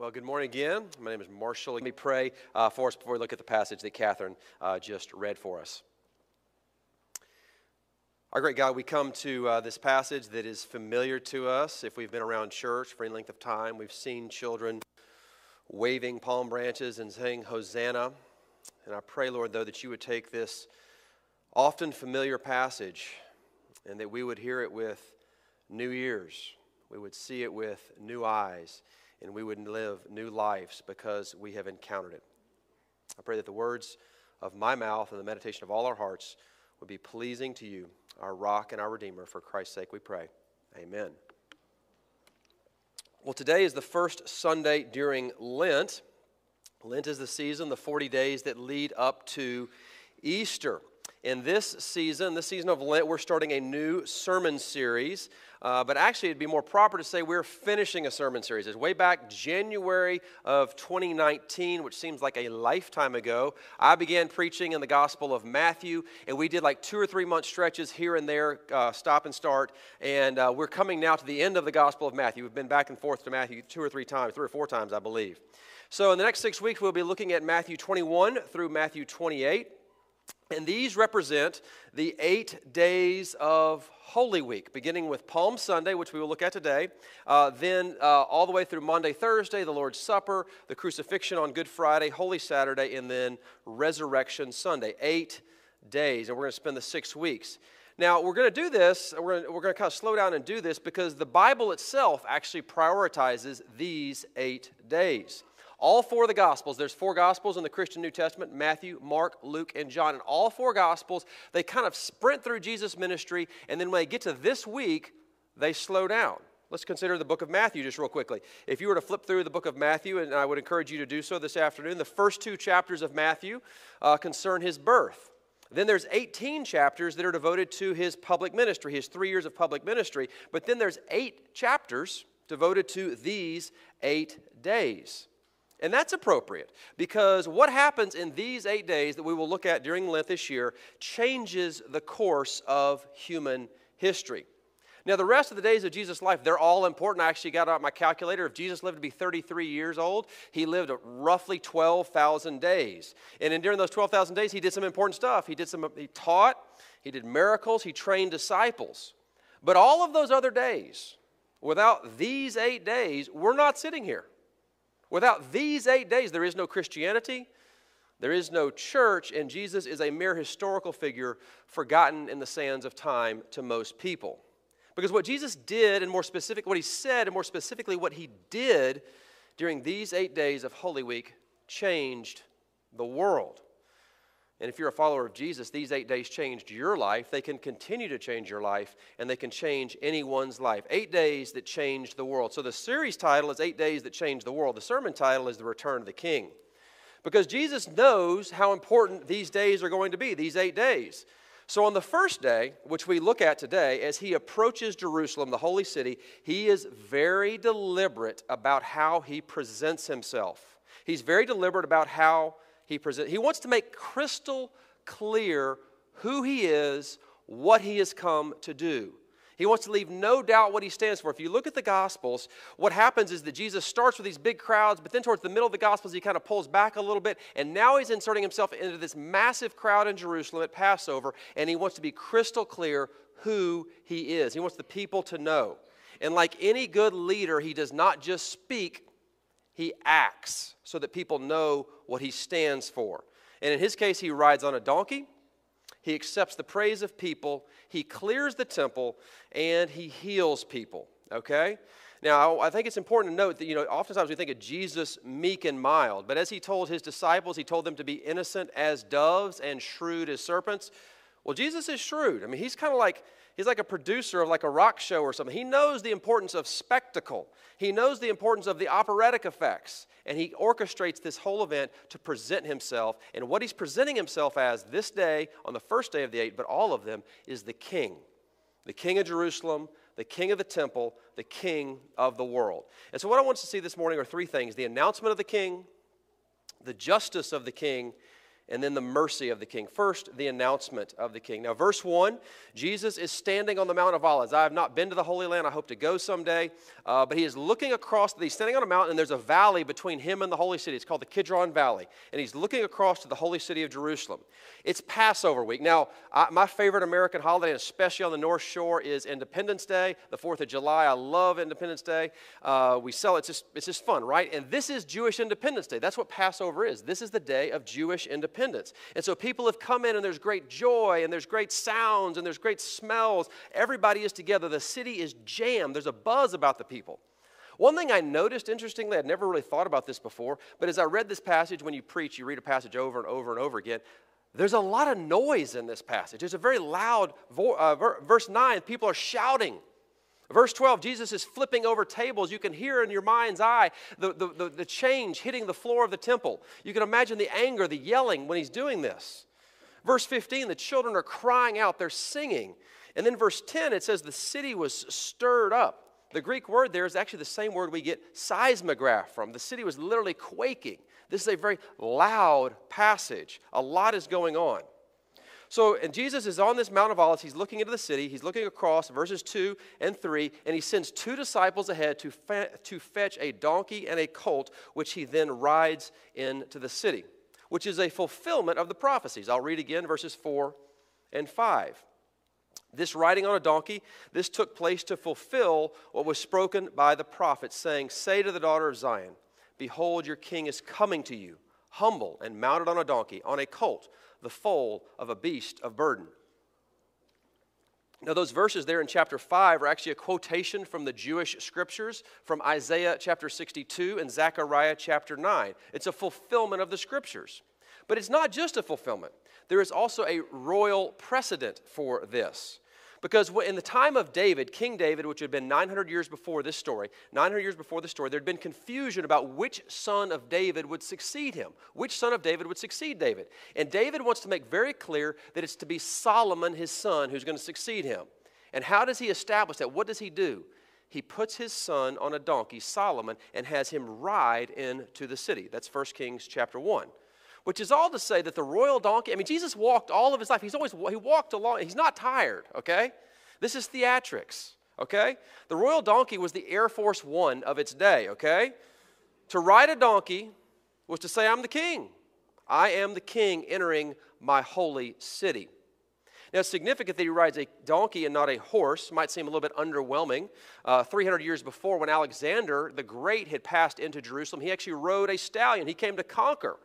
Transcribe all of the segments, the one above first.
Well, good morning again. My name is Marshall. Let me pray uh, for us before we look at the passage that Catherine uh, just read for us. Our great God, we come to uh, this passage that is familiar to us. If we've been around church for any length of time, we've seen children waving palm branches and saying, Hosanna. And I pray, Lord, though, that you would take this often familiar passage and that we would hear it with new ears, we would see it with new eyes and we would live new lives because we have encountered it. I pray that the words of my mouth and the meditation of all our hearts would be pleasing to you, our rock and our redeemer. For Christ's sake we pray. Amen. Well, today is the first Sunday during Lent. Lent is the season, the 40 days that lead up to Easter. In this season, this season of Lent, we're starting a new sermon series. Uh, but actually, it'd be more proper to say we're finishing a sermon series. It's way back January of 2019, which seems like a lifetime ago. I began preaching in the Gospel of Matthew, and we did like two or three month stretches here and there, uh, stop and start. And uh, we're coming now to the end of the Gospel of Matthew. We've been back and forth to Matthew two or three times, three or four times, I believe. So, in the next six weeks, we'll be looking at Matthew 21 through Matthew 28. And these represent the eight days of Holy Week, beginning with Palm Sunday, which we will look at today, uh, then uh, all the way through Monday, Thursday, the Lord's Supper, the crucifixion on Good Friday, Holy Saturday, and then Resurrection Sunday. Eight days, and we're going to spend the six weeks. Now, we're going to do this, we're going, we're going to kind of slow down and do this because the Bible itself actually prioritizes these eight days. All four of the Gospels, there's four Gospels in the Christian New Testament Matthew, Mark, Luke, and John. And all four Gospels, they kind of sprint through Jesus' ministry, and then when they get to this week, they slow down. Let's consider the book of Matthew just real quickly. If you were to flip through the book of Matthew, and I would encourage you to do so this afternoon, the first two chapters of Matthew uh, concern his birth. Then there's 18 chapters that are devoted to his public ministry, his three years of public ministry. But then there's eight chapters devoted to these eight days. And that's appropriate because what happens in these eight days that we will look at during Lent this year changes the course of human history. Now, the rest of the days of Jesus' life, they're all important. I actually got out my calculator. If Jesus lived to be 33 years old, he lived roughly 12,000 days. And in, during those 12,000 days, he did some important stuff. He did some, he taught, he did miracles, he trained disciples. But all of those other days, without these eight days, we're not sitting here. Without these eight days, there is no Christianity, there is no church, and Jesus is a mere historical figure forgotten in the sands of time to most people. Because what Jesus did, and more specific, what he said, and more specifically, what he did during these eight days of Holy Week changed the world. And if you're a follower of Jesus, these eight days changed your life. They can continue to change your life, and they can change anyone's life. Eight days that changed the world. So the series title is Eight Days That Changed the World. The sermon title is The Return of the King. Because Jesus knows how important these days are going to be, these eight days. So on the first day, which we look at today, as he approaches Jerusalem, the holy city, he is very deliberate about how he presents himself. He's very deliberate about how he presents. He wants to make crystal clear who he is, what he has come to do. He wants to leave no doubt what he stands for. If you look at the Gospels, what happens is that Jesus starts with these big crowds, but then towards the middle of the Gospels, he kind of pulls back a little bit, and now he's inserting himself into this massive crowd in Jerusalem at Passover, and he wants to be crystal clear who he is. He wants the people to know. And like any good leader, he does not just speak, he acts so that people know what he stands for. And in his case, he rides on a donkey, he accepts the praise of people, he clears the temple, and he heals people. Okay? Now, I think it's important to note that, you know, oftentimes we think of Jesus meek and mild, but as he told his disciples, he told them to be innocent as doves and shrewd as serpents. Well, Jesus is shrewd. I mean, he's kind of like he's like a producer of like a rock show or something. He knows the importance of spectacle. He knows the importance of the operatic effects, and he orchestrates this whole event to present himself. And what he's presenting himself as this day, on the first day of the eight, but all of them, is the king. The king of Jerusalem, the king of the temple, the king of the world. And so, what I want to see this morning are three things the announcement of the king, the justice of the king, and then the mercy of the king. First, the announcement of the king. Now, verse 1 Jesus is standing on the Mount of Olives. I have not been to the Holy Land. I hope to go someday. Uh, but he is looking across, he's standing on a mountain, and there's a valley between him and the holy city. It's called the Kidron Valley. And he's looking across to the holy city of Jerusalem. It's Passover week. Now, I, my favorite American holiday, especially on the North Shore, is Independence Day, the 4th of July. I love Independence Day. Uh, we sell it's just, it's just fun, right? And this is Jewish Independence Day. That's what Passover is. This is the day of Jewish independence. And so people have come in, and there's great joy, and there's great sounds, and there's great smells. Everybody is together. The city is jammed. There's a buzz about the people. One thing I noticed, interestingly, I'd never really thought about this before, but as I read this passage, when you preach, you read a passage over and over and over again. There's a lot of noise in this passage. There's a very loud, vo- uh, ver- verse 9, people are shouting. Verse 12, Jesus is flipping over tables. You can hear in your mind's eye the, the, the, the, change hitting the floor of the temple. You can imagine the anger, the yelling when he's doing this. Verse 15, the children are crying out, they're singing. And then verse 10, it says the city was stirred up. The Greek word there is actually the same word we get seismograph from. The city was literally quaking. This is a very loud passage. A lot is going on. So, and Jesus is on this Mount of Olives. He's looking into the city. He's looking across verses 2 and 3, and he sends two disciples ahead to, fe- to fetch a donkey and a colt, which he then rides into the city, which is a fulfillment of the prophecies. I'll read again verses 4 and 5. This riding on a donkey, this took place to fulfill what was spoken by the prophet, saying, Say to the daughter of Zion, Behold, your king is coming to you, humble and mounted on a donkey, on a colt, the foal of a beast of burden. Now, those verses there in chapter 5 are actually a quotation from the Jewish scriptures from Isaiah chapter 62 and Zechariah chapter 9. It's a fulfillment of the scriptures. But it's not just a fulfillment, there is also a royal precedent for this. Because in the time of David, King David, which had been 900 years before this story, 900 years before this story, there had been confusion about which son of David would succeed him. Which son of David would succeed David? And David wants to make very clear that it's to be Solomon, his son, who's going to succeed him. And how does he establish that? What does he do? He puts his son on a donkey, Solomon, and has him ride into the city. That's 1 Kings chapter 1 which is all to say that the royal donkey, I mean, Jesus walked all of his life. He's always, he walked along, he's not tired, okay? This is theatrics, okay? The royal donkey was the Air Force One of its day, okay? To ride a donkey was to say, I'm the king. I am the king entering my holy city. Now, it's significant that he rides a donkey and not a horse. Might seem a little bit underwhelming. Uh, 300 years before, when Alexander the Great had passed into Jerusalem, he actually rode a stallion. He came to conquer.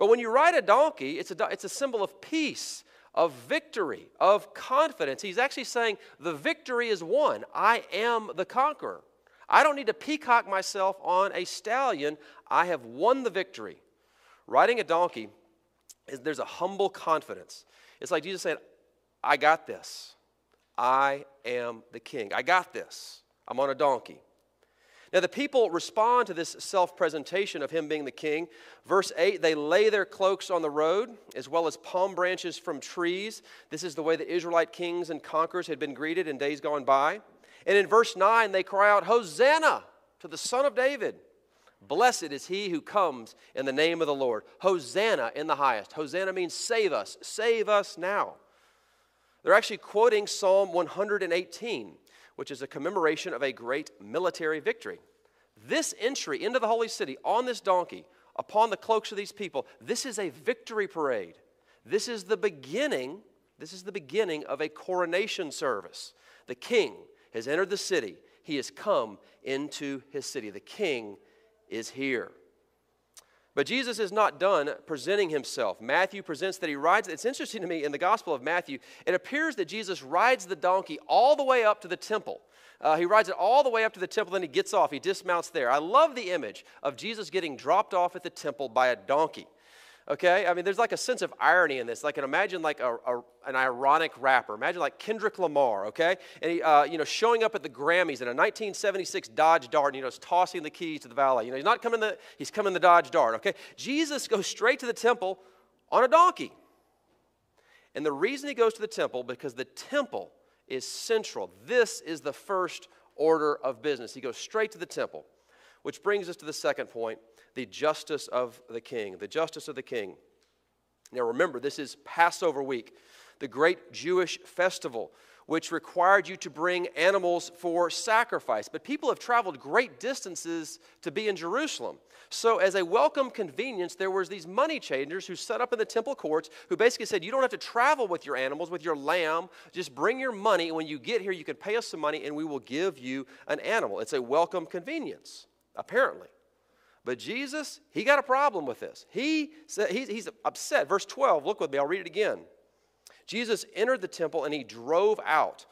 But when you ride a donkey, it's a, it's a symbol of peace, of victory, of confidence. He's actually saying, The victory is won. I am the conqueror. I don't need to peacock myself on a stallion. I have won the victory. Riding a donkey, is, there's a humble confidence. It's like Jesus saying, I got this. I am the king. I got this. I'm on a donkey. Now, the people respond to this self presentation of him being the king. Verse 8 they lay their cloaks on the road, as well as palm branches from trees. This is the way the Israelite kings and conquerors had been greeted in days gone by. And in verse 9, they cry out, Hosanna to the Son of David. Blessed is he who comes in the name of the Lord. Hosanna in the highest. Hosanna means save us, save us now. They're actually quoting Psalm 118 which is a commemoration of a great military victory. This entry into the holy city on this donkey, upon the cloaks of these people, this is a victory parade. This is the beginning, this is the beginning of a coronation service. The king has entered the city. He has come into his city. The king is here. But Jesus is not done presenting himself. Matthew presents that he rides. It's interesting to me in the Gospel of Matthew, it appears that Jesus rides the donkey all the way up to the temple. Uh, he rides it all the way up to the temple, then he gets off. He dismounts there. I love the image of Jesus getting dropped off at the temple by a donkey. Okay? I mean, there's like a sense of irony in this. Like, imagine like a, a an ironic rapper. Imagine like Kendrick Lamar, okay? And he, uh, you know, showing up at the Grammys in a 1976 Dodge Dart, and, you know, tossing the keys to the valet. You know, he's not coming the, he's coming the Dodge Dart, okay? Jesus goes straight to the temple on a donkey. And the reason he goes to the temple, because the temple is central. This is the first order of business. He goes straight to the temple, which brings us to the second point the justice of the king. The justice of the king. Now remember, this is Passover week, the great Jewish festival, which required you to bring animals for sacrifice. But people have traveled great distances to be in Jerusalem. So, as a welcome convenience, there was these money changers who set up in the temple courts who basically said, You don't have to travel with your animals, with your lamb. Just bring your money. When you get here, you can pay us some money and we will give you an animal. It's a welcome convenience, apparently. But Jesus, he got a problem with this. He said, he's, he's upset. Verse 12, look with me, I'll read it again. Jesus entered the temple and he drove out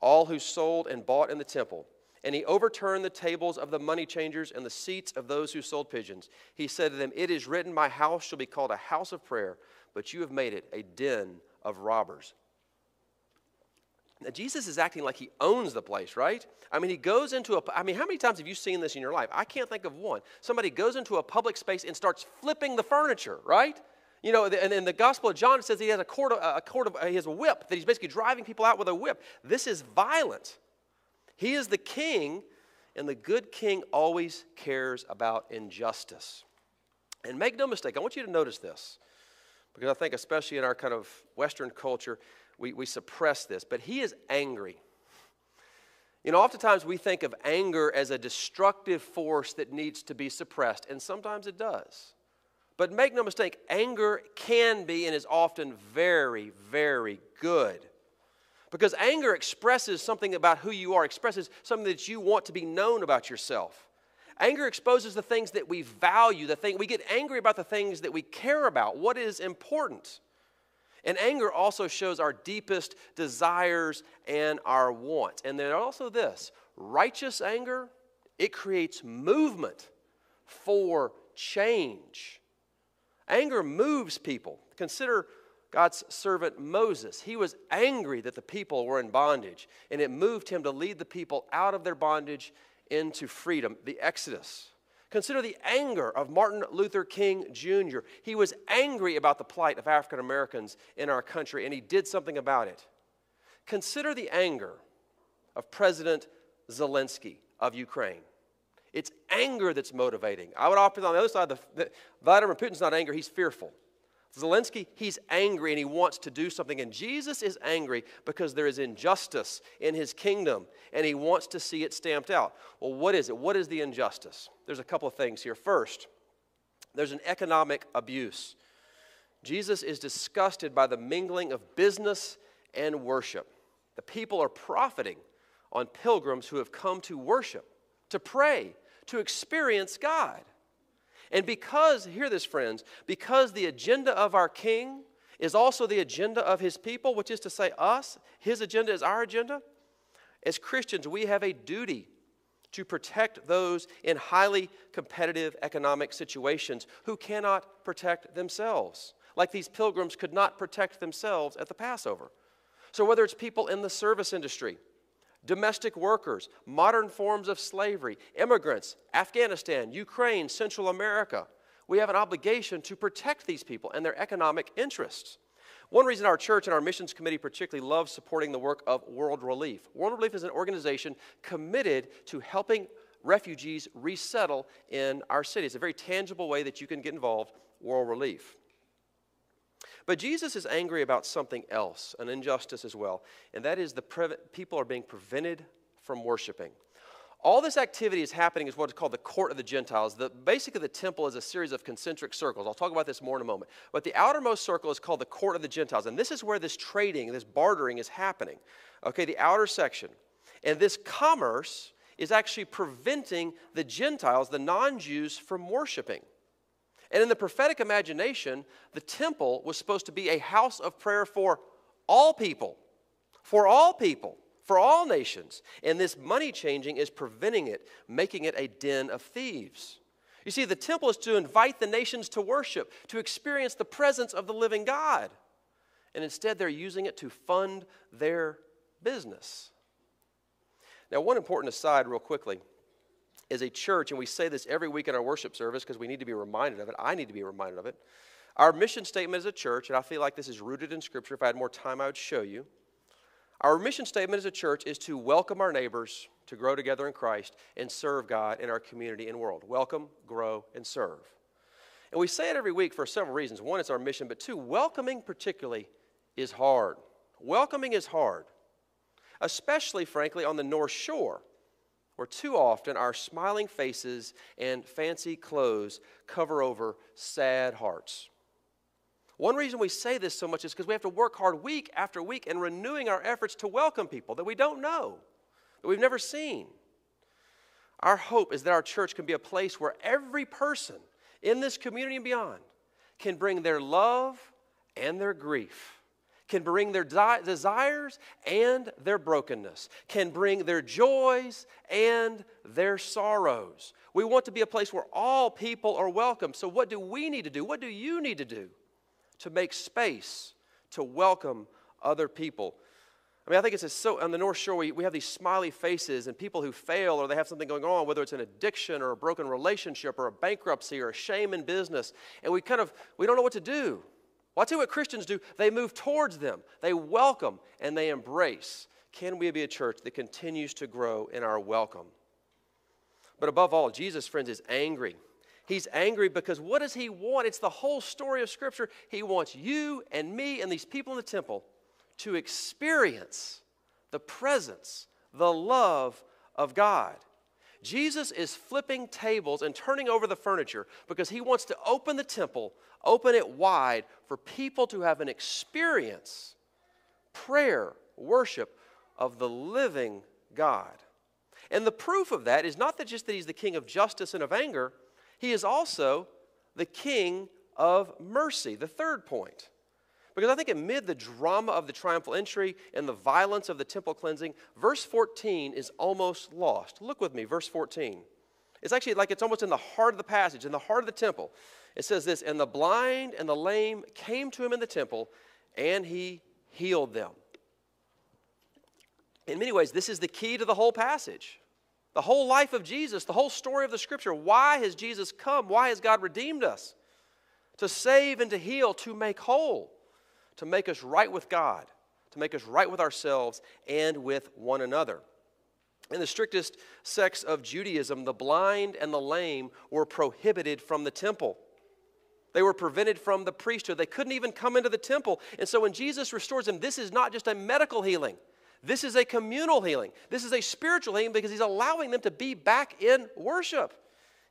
all who sold and bought in the temple. And he overturned the tables of the money changers and the seats of those who sold pigeons. He said to them, It is written, My house shall be called a house of prayer, but you have made it a den of robbers. Now, Jesus is acting like he owns the place, right? I mean, he goes into a, I mean, how many times have you seen this in your life? I can't think of one. Somebody goes into a public space and starts flipping the furniture, right? You know, and in the Gospel of John, it says he has a cord, of, a cord of, uh, he has a whip, that he's basically driving people out with a whip. This is violent. He is the king, and the good king always cares about injustice. And make no mistake, I want you to notice this, because I think, especially in our kind of Western culture, we, we suppress this, but he is angry. You know, oftentimes we think of anger as a destructive force that needs to be suppressed, and sometimes it does. But make no mistake, anger can be and is often very, very good. Because anger expresses something about who you are, expresses something that you want to be known about yourself. Anger exposes the things that we value, the thing we get angry about the things that we care about, what is important. And anger also shows our deepest desires and our wants. And then also this righteous anger, it creates movement for change. Anger moves people. Consider God's servant Moses. He was angry that the people were in bondage, and it moved him to lead the people out of their bondage into freedom, the Exodus. Consider the anger of Martin Luther King Jr. He was angry about the plight of African Americans in our country, and he did something about it. Consider the anger of President Zelensky of Ukraine. It's anger that's motivating. I would offer on the other side, the, the, Vladimir Putin's not angry, he's fearful. Zelensky, he's angry and he wants to do something. And Jesus is angry because there is injustice in his kingdom and he wants to see it stamped out. Well, what is it? What is the injustice? There's a couple of things here. First, there's an economic abuse. Jesus is disgusted by the mingling of business and worship. The people are profiting on pilgrims who have come to worship, to pray, to experience God. And because, hear this, friends, because the agenda of our King is also the agenda of his people, which is to say, us, his agenda is our agenda, as Christians, we have a duty to protect those in highly competitive economic situations who cannot protect themselves, like these pilgrims could not protect themselves at the Passover. So, whether it's people in the service industry, domestic workers, modern forms of slavery, immigrants, Afghanistan, Ukraine, Central America. We have an obligation to protect these people and their economic interests. One reason our church and our missions committee particularly love supporting the work of World Relief. World Relief is an organization committed to helping refugees resettle in our city. It's a very tangible way that you can get involved, World Relief. But Jesus is angry about something else, an injustice as well, and that is the pre- people are being prevented from worshiping. All this activity is happening is what is called the court of the Gentiles. The, basically, the temple is a series of concentric circles. I'll talk about this more in a moment. But the outermost circle is called the court of the Gentiles. And this is where this trading, this bartering is happening. Okay, the outer section. And this commerce is actually preventing the Gentiles, the non Jews, from worshiping. And in the prophetic imagination, the temple was supposed to be a house of prayer for all people, for all people, for all nations. And this money changing is preventing it, making it a den of thieves. You see, the temple is to invite the nations to worship, to experience the presence of the living God. And instead, they're using it to fund their business. Now, one important aside, real quickly as a church, and we say this every week in our worship service because we need to be reminded of it. I need to be reminded of it. Our mission statement as a church, and I feel like this is rooted in Scripture. If I had more time, I would show you. Our mission statement as a church is to welcome our neighbors to grow together in Christ and serve God in our community and world. Welcome, grow, and serve. And we say it every week for several reasons. One, it's our mission, but two, welcoming particularly is hard. Welcoming is hard, especially, frankly, on the North Shore, where too often our smiling faces and fancy clothes cover over sad hearts. One reason we say this so much is because we have to work hard week after week in renewing our efforts to welcome people that we don't know, that we've never seen. Our hope is that our church can be a place where every person in this community and beyond can bring their love and their grief can bring their desires and their brokenness, can bring their joys and their sorrows. We want to be a place where all people are welcome. So, what do we need to do? What do you need to do to make space to welcome other people? I mean, I think it's so on the North Shore, we, we have these smiley faces and people who fail or they have something going on, whether it's an addiction or a broken relationship or a bankruptcy or a shame in business, and we kind of we don't know what to do. Well, I tell you what Christians do they move towards them, they welcome, and they embrace. Can we be a church that continues to grow in our welcome? But above all, Jesus, friends, is angry. He's angry because what does he want? It's the whole story of Scripture. He wants you and me and these people in the temple to experience the presence, the love of God. Jesus is flipping tables and turning over the furniture because he wants to open the temple open it wide for people to have an experience, prayer, worship of the living God. And the proof of that is not that just that he's the king of justice and of anger, he is also the king of mercy, the third point. Because I think amid the drama of the triumphal entry and the violence of the temple cleansing, verse 14 is almost lost. Look with me, verse 14. It's actually like it's almost in the heart of the passage, in the heart of the temple. It says this And the blind and the lame came to him in the temple, and he healed them. In many ways, this is the key to the whole passage. The whole life of Jesus, the whole story of the scripture. Why has Jesus come? Why has God redeemed us? To save and to heal, to make whole, to make us right with God, to make us right with ourselves and with one another. In the strictest sects of Judaism, the blind and the lame were prohibited from the temple. They were prevented from the priesthood. They couldn't even come into the temple. And so when Jesus restores them, this is not just a medical healing. This is a communal healing. This is a spiritual healing because he's allowing them to be back in worship.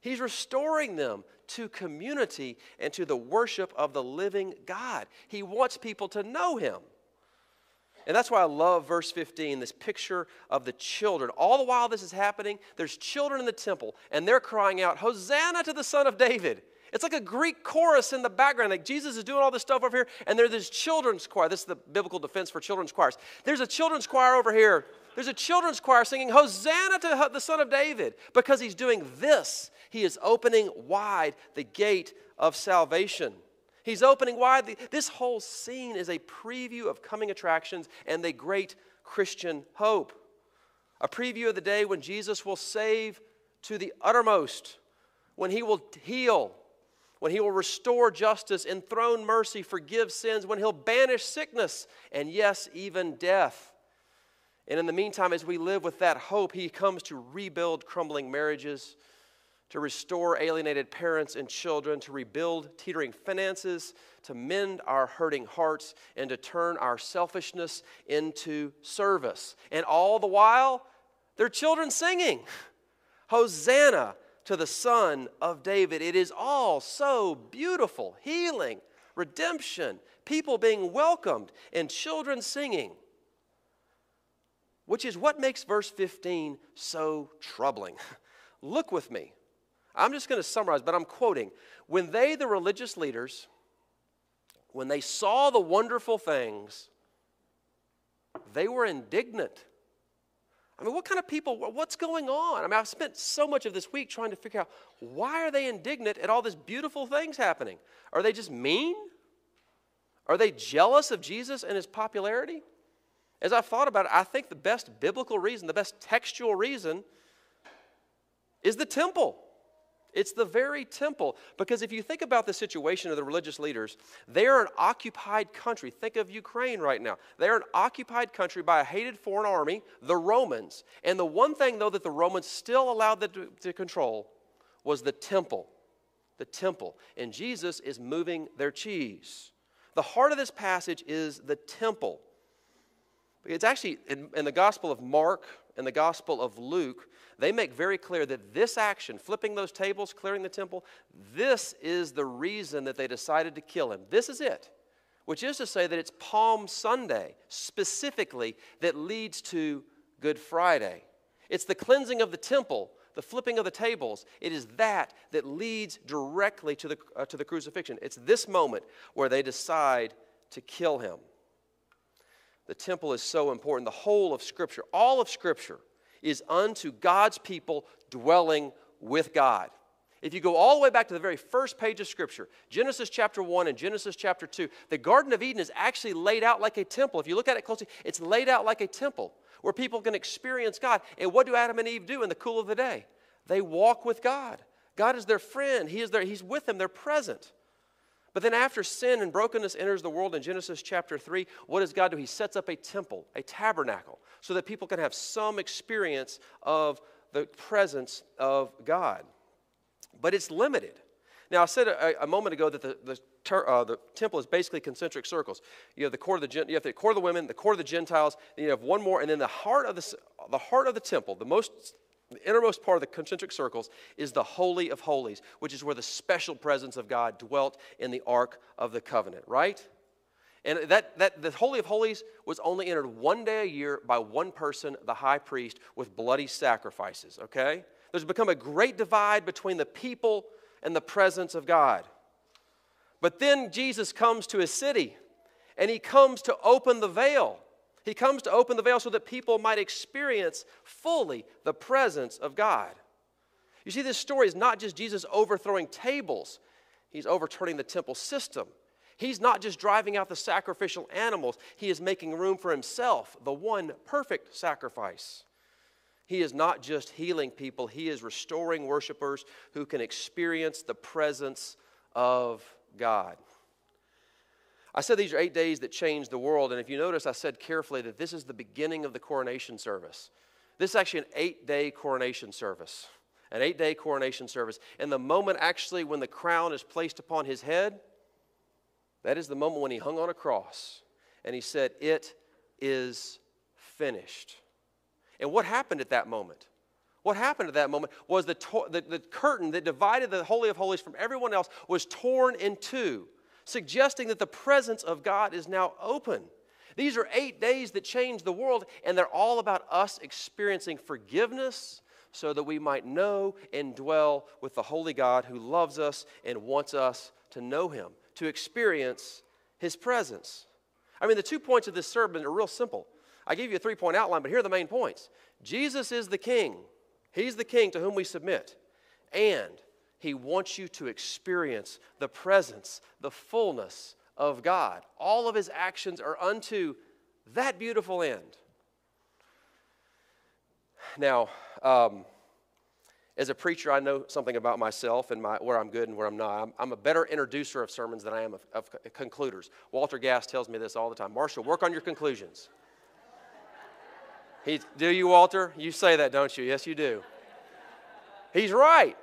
He's restoring them to community and to the worship of the living God. He wants people to know him. And that's why I love verse 15, this picture of the children. All the while this is happening, there's children in the temple, and they're crying out, Hosanna to the Son of David. It's like a Greek chorus in the background. Like Jesus is doing all this stuff over here, and there's this children's choir. This is the biblical defense for children's choirs. There's a children's choir over here. There's a children's choir singing Hosanna to the Son of David because he's doing this. He is opening wide the gate of salvation. He's opening wide. The, this whole scene is a preview of coming attractions and the great Christian hope. A preview of the day when Jesus will save to the uttermost, when he will heal, when he will restore justice, enthrone mercy, forgive sins, when he'll banish sickness, and yes, even death. And in the meantime, as we live with that hope, he comes to rebuild crumbling marriages, to restore alienated parents and children, to rebuild teetering finances, to mend our hurting hearts, and to turn our selfishness into service. And all the while, their children singing, Hosanna to the Son of David. It is all so beautiful healing, redemption, people being welcomed, and children singing. Which is what makes verse 15 so troubling. Look with me. I'm just going to summarize, but I'm quoting. When they, the religious leaders, when they saw the wonderful things, they were indignant. I mean, what kind of people, what's going on? I mean, I've spent so much of this week trying to figure out why are they indignant at all these beautiful things happening? Are they just mean? Are they jealous of Jesus and his popularity? As I've thought about it, I think the best biblical reason, the best textual reason, is the temple. It's the very temple. Because if you think about the situation of the religious leaders, they are an occupied country. Think of Ukraine right now. They're an occupied country by a hated foreign army, the Romans. And the one thing, though, that the Romans still allowed them to, to control was the temple. the temple. And Jesus is moving their cheese. The heart of this passage is the temple. It's actually in, in, the Gospel of Mark and the Gospel of Luke, they make very clear that this action, flipping those tables, clearing the temple, this is the reason that they decided to kill him. This is it, which is to say that it's Palm Sunday specifically that leads to Good Friday. It's the cleansing of the temple, the flipping of the tables. It is that that leads directly to the, uh, to the crucifixion. It's this moment where they decide to kill him. The temple is so important. The whole of Scripture, all of Scripture, is unto God's people dwelling with God. If you go all the way back to the very first page of Scripture, Genesis chapter 1 and Genesis chapter 2, the Garden of Eden is actually laid out like a temple. If you look at it closely, it's laid out like a temple where people can experience God. And what do Adam and Eve do in the cool of the day? They walk with God. God is their friend, He is there, He's with them, they're present. But then, after sin and brokenness enters the world in Genesis chapter 3, what does God do? He sets up a temple, a tabernacle, so that people can have some experience of the presence of God. But it's limited. Now, I said a, a moment ago that the, the, ter, uh, the, temple is basically concentric circles. You have the court of the you have the court of the women, the court of the Gentiles, you have one more, and then the heart of the, the heart of the temple, the most the innermost part of the concentric circles is the Holy of Holies, which is where the special presence of God dwelt in the Ark of the Covenant, right? And that, that the Holy of Holies was only entered one day a year by one person, the high priest, with bloody sacrifices, okay? There's become a great divide between the people and the presence of God. But then Jesus comes to his city and he comes to open the veil. He comes to open the veil so that people might experience fully the presence of God. You see, this story is not just Jesus overthrowing tables, he's overturning the temple system. He's not just driving out the sacrificial animals, he is making room for himself, the one perfect sacrifice. He is not just healing people, he is restoring worshipers who can experience the presence of God. I said these are eight days that changed the world, and if you notice, I said carefully that this is the beginning of the coronation service. This is actually an eight day coronation service. An eight day coronation service. And the moment actually when the crown is placed upon his head, that is the moment when he hung on a cross and he said, It is finished. And what happened at that moment? What happened at that moment was the, the, the curtain that divided the Holy of Holies from everyone else was torn in two suggesting that the presence of God is now open. These are eight days that change the world, and they're all about us experiencing forgiveness so that we might know and dwell with the Holy God who loves us and wants us to know Him, to experience His presence. I mean, the two points of this sermon are real simple. I gave you a three point outline, but here are the main points Jesus is the King, He's the King to whom we submit. And he wants you to experience the presence, the fullness of God. All of His actions are unto that beautiful end. Now, um, as a preacher, I know something about myself and my, where I'm good and where I'm not. I'm, I'm a better introducer of sermons than I am of, of concluders. Walter Gass tells me this all the time. Marshall, work on your conclusions. Do you, Walter? You say that, don't you? Yes, you do. He's right.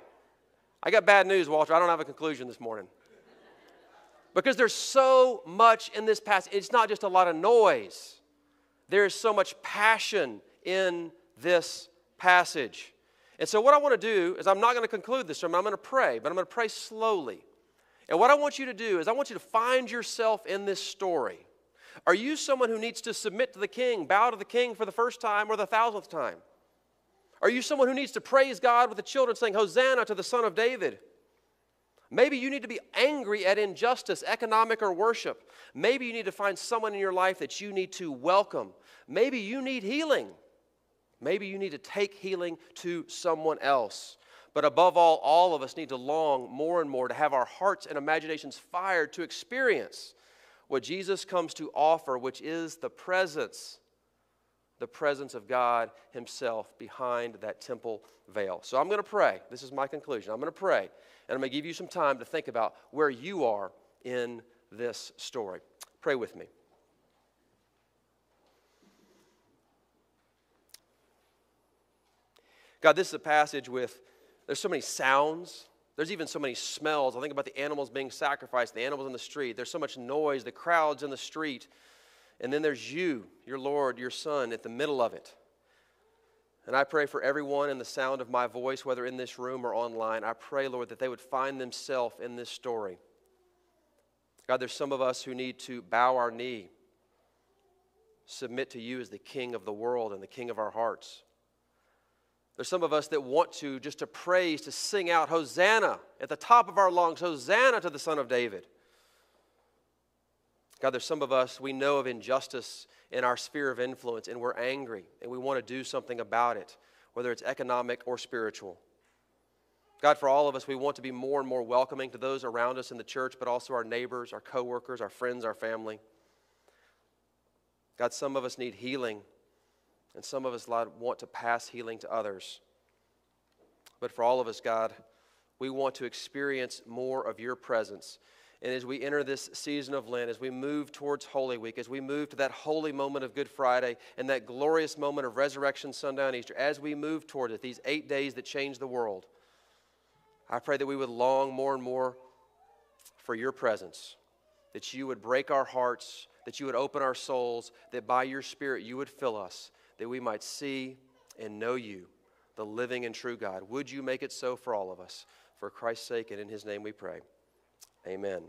I got bad news, Walter. I don't have a conclusion this morning. Because there's so much in this passage. It's not just a lot of noise, there's so much passion in this passage. And so, what I want to do is, I'm not going to conclude this sermon. I'm going to pray, but I'm going to pray slowly. And what I want you to do is, I want you to find yourself in this story. Are you someone who needs to submit to the king, bow to the king for the first time or the thousandth time? Are you someone who needs to praise God with the children, saying, Hosanna to the Son of David? Maybe you need to be angry at injustice, economic or worship. Maybe you need to find someone in your life that you need to welcome. Maybe you need healing. Maybe you need to take healing to someone else. But above all, all of us need to long more and more to have our hearts and imaginations fired to experience what Jesus comes to offer, which is the presence the presence of God Himself behind that temple veil. So I'm going to pray. This is my conclusion. I'm going to pray, and I'm going to give you some time to think about where you are in this story. Pray with me. God, this is a passage with, there's so many sounds, There's even so many smells. I think about the animals being sacrificed, the animals in the street. There's so much noise, the crowds in the street. And then there's you, your Lord, your Son, at the middle of it. And I pray for everyone in the sound of my voice, whether in this room or online. I pray, Lord, that they would find themselves in this story. God, there's some of us who need to bow our knee, submit to you as the King of the world and the King of our hearts. There's some of us that want to just to praise, to sing out Hosanna at the top of our lungs, Hosanna to the Son of David. God, there's some of us, we know of injustice in our sphere of influence, and we're angry, and we want to do something about it, whether it's economic or spiritual. God, for all of us, we want to be more and more welcoming to those around us in the church, but also our neighbors, our coworkers, our friends, our family. God, some of us need healing and some of us, want to pass healing to others. But for all of us, God, we want to experience more of your presence. And as we enter this season of Lent, as we move towards Holy Week, as we move to that holy moment of Good Friday and that glorious moment of Resurrection Sunday on Easter, as we move toward it, these eight days that change the world, I pray that we would long more and more for your presence, that you would break our hearts, that you would open our souls, that by your Spirit you would fill us, that we might see and know you, the living and true God. Would you make it so for all of us? For Christ's sake and in his name we pray. Amen.